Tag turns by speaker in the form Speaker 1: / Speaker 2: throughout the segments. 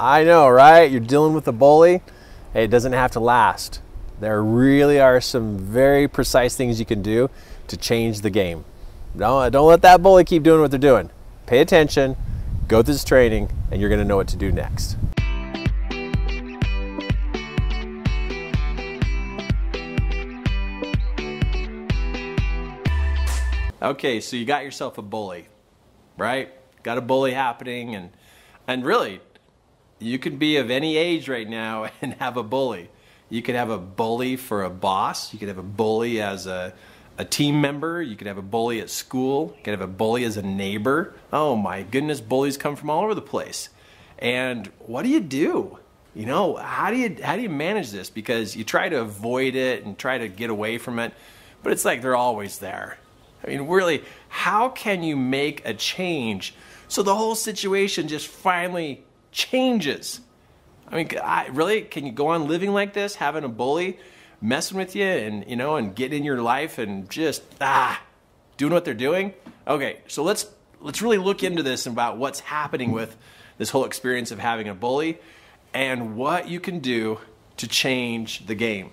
Speaker 1: I know, right? You're dealing with a bully. Hey, it doesn't have to last. There really are some very precise things you can do to change the game. Don't, don't let that bully keep doing what they're doing. Pay attention, go through this training, and you're going to know what to do next. Okay, so you got yourself a bully, right? Got a bully happening, and and really, you could be of any age right now and have a bully. You could have a bully for a boss. You could have a bully as a, a team member. You could have a bully at school. You could have a bully as a neighbor. Oh my goodness, bullies come from all over the place. And what do you do? You know, how do you how do you manage this? Because you try to avoid it and try to get away from it, but it's like they're always there. I mean, really, how can you make a change so the whole situation just finally changes? I mean, I, really, can you go on living like this, having a bully messing with you and, you know, and getting in your life and just, ah, doing what they're doing? Okay, so let's, let's really look into this about what's happening with this whole experience of having a bully and what you can do to change the game.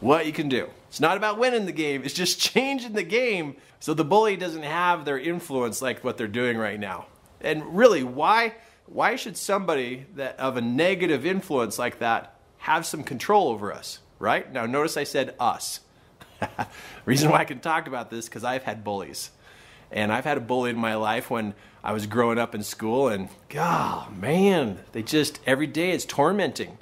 Speaker 1: What you can do. It's not about winning the game, it's just changing the game so the bully doesn't have their influence like what they're doing right now. And really, why why should somebody that of a negative influence like that have some control over us, right? Now notice I said us. Reason why I can talk about this cuz I've had bullies. And I've had a bully in my life when I was growing up in school and god, man, they just every day it's tormenting.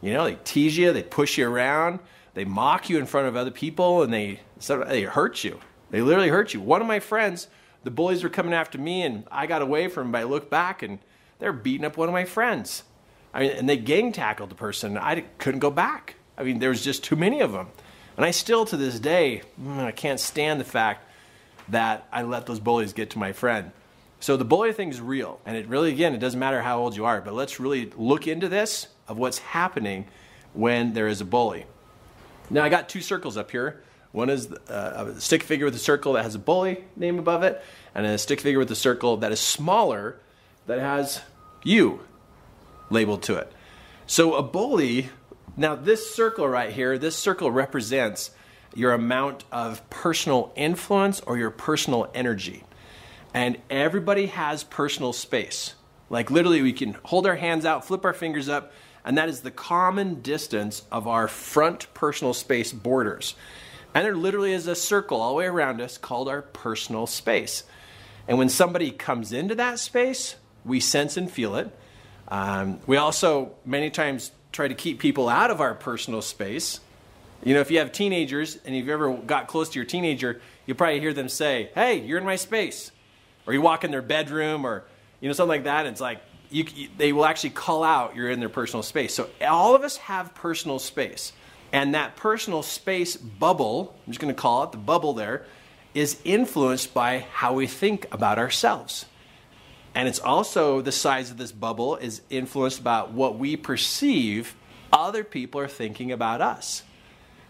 Speaker 1: You know, they tease you, they push you around, they mock you in front of other people and they they hurt you. They literally hurt you. One of my friends, the bullies were coming after me and I got away from them. But I looked back and they're beating up one of my friends. I mean, and they gang tackled the person. I couldn't go back. I mean, there was just too many of them. And I still, to this day, mm, I can't stand the fact that I let those bullies get to my friend. So the bully thing is real. And it really, again, it doesn't matter how old you are, but let's really look into this of what's happening when there is a bully. Now I got two circles up here. One is uh, a stick figure with a circle that has a bully name above it, and a stick figure with a circle that is smaller that has you labeled to it. So a bully, now this circle right here, this circle represents your amount of personal influence or your personal energy. And everybody has personal space. Like literally, we can hold our hands out, flip our fingers up, and that is the common distance of our front personal space borders. And there literally is a circle all the way around us called our personal space. And when somebody comes into that space, we sense and feel it. Um, we also many times try to keep people out of our personal space. You know, if you have teenagers and you've ever got close to your teenager, you'll probably hear them say, Hey, you're in my space. Or you walk in their bedroom or, you know, something like that. It's like, you, they will actually call out you're in their personal space. So all of us have personal space. And that personal space bubble, I'm just going to call it the bubble there, is influenced by how we think about ourselves. And it's also the size of this bubble is influenced by what we perceive other people are thinking about us.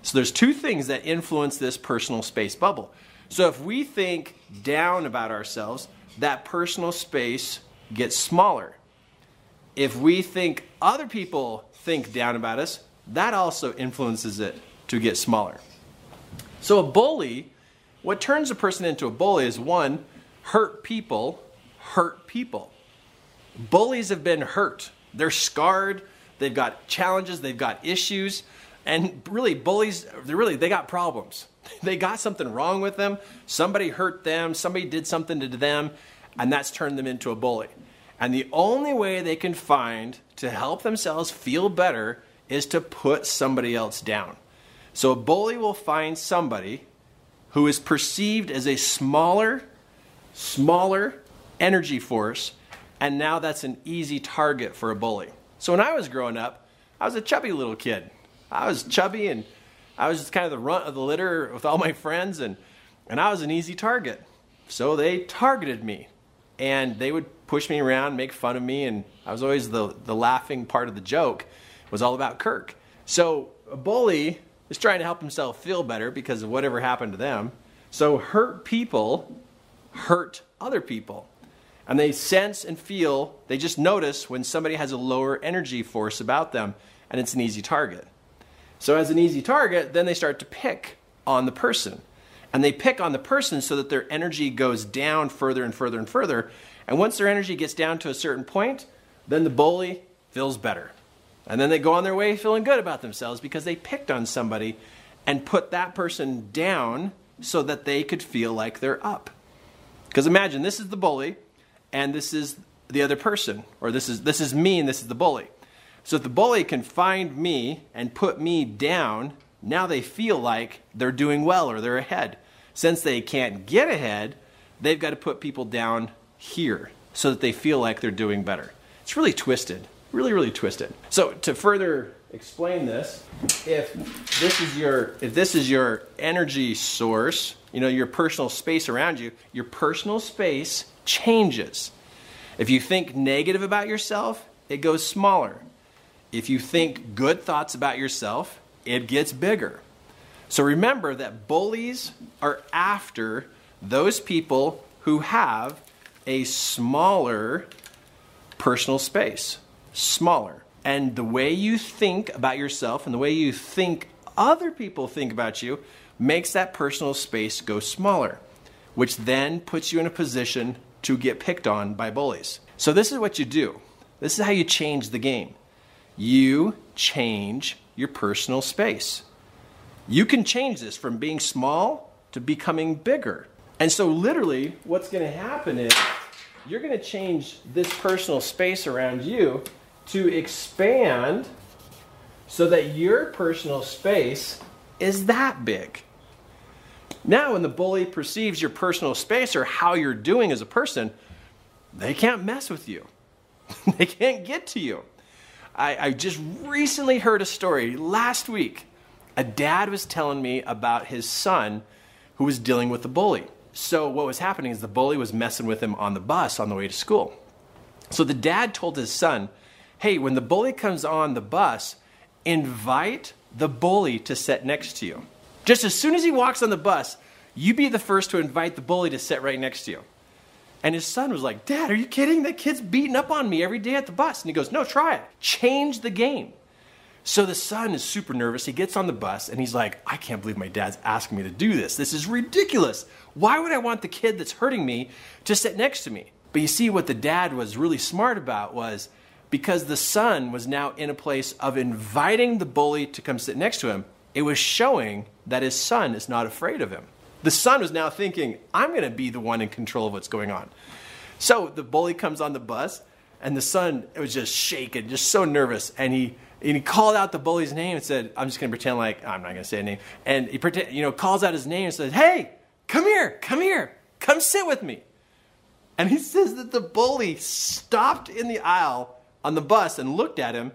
Speaker 1: So there's two things that influence this personal space bubble. So if we think down about ourselves, that personal space gets smaller if we think other people think down about us, that also influences it to get smaller. So, a bully, what turns a person into a bully is one, hurt people hurt people. Bullies have been hurt. They're scarred, they've got challenges, they've got issues, and really, bullies, they really, they got problems. They got something wrong with them, somebody hurt them, somebody did something to them, and that's turned them into a bully. And the only way they can find to help themselves feel better is to put somebody else down. So a bully will find somebody who is perceived as a smaller, smaller energy force, and now that's an easy target for a bully. So when I was growing up, I was a chubby little kid. I was chubby and I was just kind of the runt of the litter with all my friends, and, and I was an easy target. So they targeted me and they would push me around, make fun of me, and I was always the, the laughing part of the joke was all about Kirk. So a bully is trying to help himself feel better because of whatever happened to them. So hurt people hurt other people. And they sense and feel, they just notice when somebody has a lower energy force about them and it's an easy target. So, as an easy target, then they start to pick on the person. And they pick on the person so that their energy goes down further and further and further. And once their energy gets down to a certain point, then the bully feels better. And then they go on their way feeling good about themselves because they picked on somebody and put that person down so that they could feel like they're up. Because imagine this is the bully and this is the other person, or this is this is me and this is the bully. So if the bully can find me and put me down, now they feel like they're doing well or they're ahead. Since they can't get ahead, they've got to put people down here so that they feel like they're doing better. It's really twisted. Really, really twisted. So to further explain this, if this is your if this is your energy source, you know, your personal space around you, your personal space changes. If you think negative about yourself, it goes smaller. If you think good thoughts about yourself, it gets bigger. So remember that bullies are after those people who have a smaller personal space. Smaller. And the way you think about yourself and the way you think other people think about you makes that personal space go smaller, which then puts you in a position to get picked on by bullies. So, this is what you do. This is how you change the game. You change your personal space. You can change this from being small to becoming bigger. And so, literally, what's going to happen is you're going to change this personal space around you to expand so that your personal space is that big. Now, when the bully perceives your personal space or how you're doing as a person, they can't mess with you. they can't get to you. I, I, just recently heard a story last week. A dad was telling me about his son who was dealing with the bully. So, what was happening is the bully was messing with him on the bus on the way to school. So, the dad told his son, Hey, when the bully comes on the bus, invite the bully to sit next to you. Just as soon as he walks on the bus, you be the first to invite the bully to sit right next to you. And his son was like, Dad, are you kidding? That kid's beating up on me every day at the bus. And he goes, No, try it. Change the game. So the son is super nervous. He gets on the bus and he's like, I can't believe my dad's asking me to do this. This is ridiculous. Why would I want the kid that's hurting me to sit next to me? But you see, what the dad was really smart about was because the son was now in a place of inviting the bully to come sit next to him, it was showing that his son is not afraid of him. The son was now thinking, I'm going to be the one in control of what's going on. So the bully comes on the bus, and the son was just shaking, just so nervous. And he, and he called out the bully's name and said, I'm just going to pretend like I'm not going to say a name. And he pretend, you know, calls out his name and says, Hey, come here, come here, come sit with me. And he says that the bully stopped in the aisle on the bus and looked at him,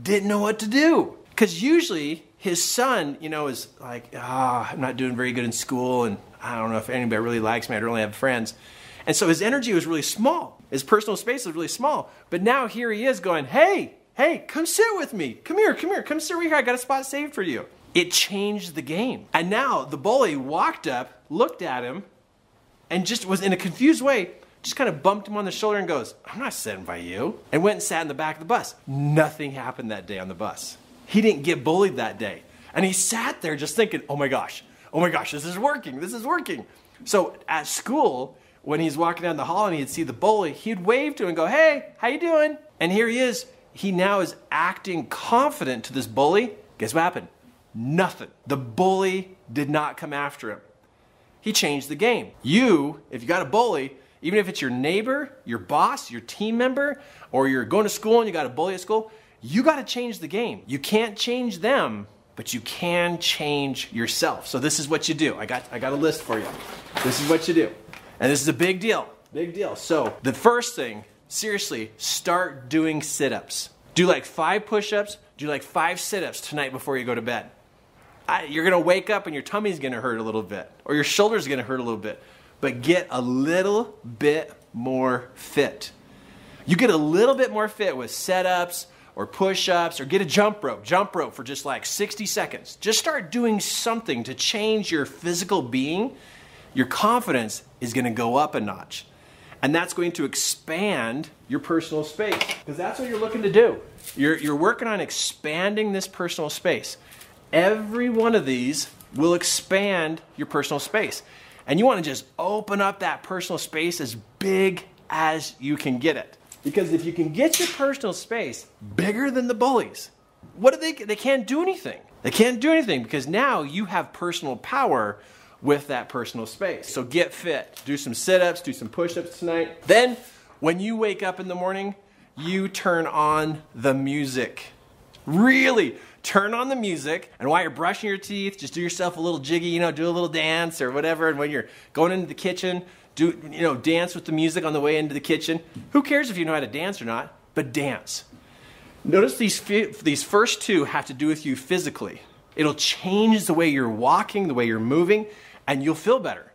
Speaker 1: didn't know what to do. Because usually his son, you know, is like, ah, oh, I'm not doing very good in school, and I don't know if anybody really likes me. I don't really have friends. And so his energy was really small. His personal space was really small. But now here he is going, hey, hey, come sit with me. Come here, come here, come sit right here. I got a spot saved for you. It changed the game. And now the bully walked up, looked at him, and just was in a confused way, just kind of bumped him on the shoulder and goes, I'm not sitting by you. And went and sat in the back of the bus. Nothing happened that day on the bus. He didn't get bullied that day. And he sat there just thinking, oh my gosh, oh my gosh, this is working, this is working. So at school, when he's walking down the hall and he'd see the bully, he'd wave to him and go, hey, how you doing? And here he is. He now is acting confident to this bully. Guess what happened? Nothing. The bully did not come after him. He changed the game. You, if you got a bully, even if it's your neighbor, your boss, your team member, or you're going to school and you got a bully at school, you got to change the game. You can't change them, but you can change yourself. So this is what you do. I got I got a list for you. This is what you do. And this is a big deal. Big deal. So, the first thing, seriously, start doing sit-ups. Do like 5 push-ups, do like 5 sit-ups tonight before you go to bed. I, you're going to wake up and your tummy's going to hurt a little bit or your shoulders going to hurt a little bit. But get a little bit more fit. You get a little bit more fit with setups, or push ups or get a jump rope, jump rope for just like 60 seconds. Just start doing something to change your physical being. Your confidence is to go up a notch. And that's going to expand your personal space because that's what you're looking to do. You're, you're working on expanding this personal space. Every one of these will expand your personal space. And you want to just open up that personal space as big as you can get it. Because if you can get your personal space bigger than the bullies, what do they they can't do anything. They can't do anything because now you have personal power with that personal space. So get fit. Do some sit-ups, do some push-ups tonight. Then when you wake up in the morning, you turn on the music. Really turn on the music and while you're brushing your teeth just do yourself a little jiggy you know do a little dance or whatever and when you're going into the kitchen do you know dance with the music on the way into the kitchen. Who cares if you know how to dance or not but dance. Notice these these first two have to do with you physically. It'll change the way you're walking the way you're moving and you'll feel better.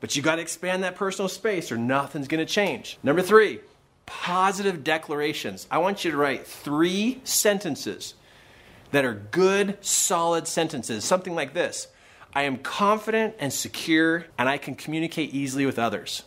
Speaker 1: But you got to expand that personal space or nothing's going to change. Number 3 positive declarations i want you to write 3 sentences that are good, solid sentences. Something like this I am confident and secure, and I can communicate easily with others.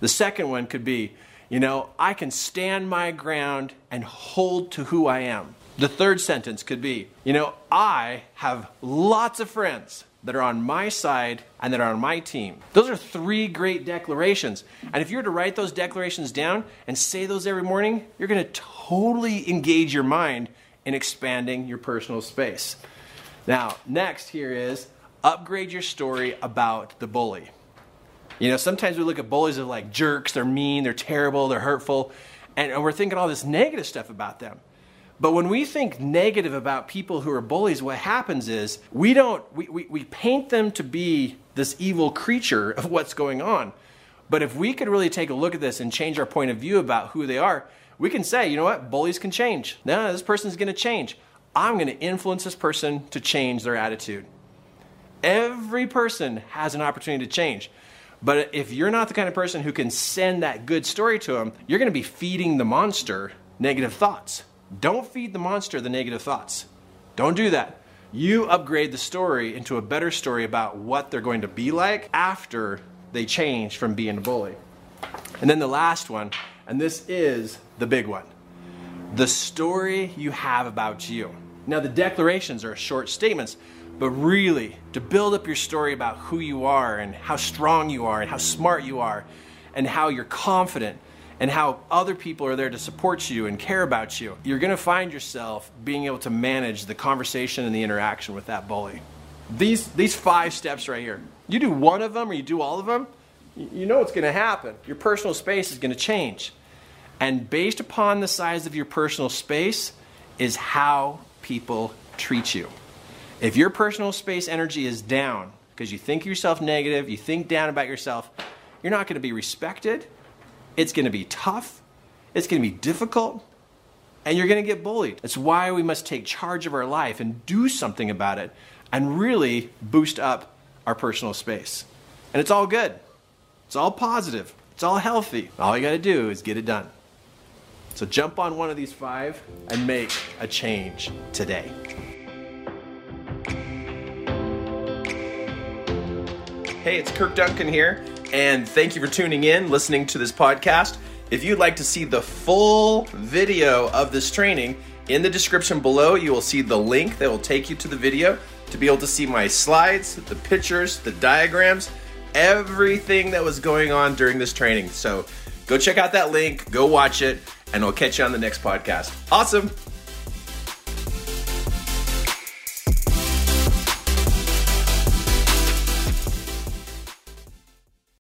Speaker 1: The second one could be, you know, I can stand my ground and hold to who I am. The third sentence could be, you know, I have lots of friends that are on my side and that are on my team. Those are three great declarations. And if you were to write those declarations down and say those every morning, you're going to totally engage your mind in expanding your personal space. Now, next here is upgrade your story about the bully. You know, sometimes we look at bullies as like jerks, they're mean, they're terrible, they're hurtful, and we're thinking all this negative stuff about them. But when we think negative about people who are bullies, what happens is we don't, we, we, we paint them to be this evil creature of what's going on. But if we could really take a look at this and change our point of view about who they are, we can say, you know what, bullies can change. No, this person's to change. I'm to influence this person to change their attitude. Every person has an opportunity to change. But if you're not the kind of person who can send that good story to them, you're to be feeding the monster negative thoughts. Don't feed the monster the negative thoughts. Don't do that. You upgrade the story into a better story about what they're going to be like after they change from being a bully. And then the last one and this is the big one the story you have about you. Now, the declarations are short statements, but really, to build up your story about who you are and how strong you are and how smart you are and how you're confident and how other people are there to support you and care about you, you're going to find yourself being able to manage the conversation and the interaction with that bully. These, these five steps right here, you do one of them or you do all of them, you know what's going to happen. Your personal space is going to change. And based upon the size of your personal space is how people treat you. If your personal space energy is down because you think yourself negative, you think down about yourself, you're not going to be respected. It's going to be tough. It's going to be difficult. And you're going to get bullied. That's why we must take charge of our life and do something about it and really boost up our personal space. And it's all good. It's all positive. It's all healthy. All you got to do is get it done. So jump on one of these five and make a change today. Hey, it's Kirk Duncan here, and thank you for tuning in, listening to this podcast. If you'd like to see the full video of this training, in the description below, you will see the link that will take you to the video to be able to see my slides, the pictures, the diagrams, everything that was going on during this training. So go check out that link, go watch it and I'll catch you on the next podcast. Awesome.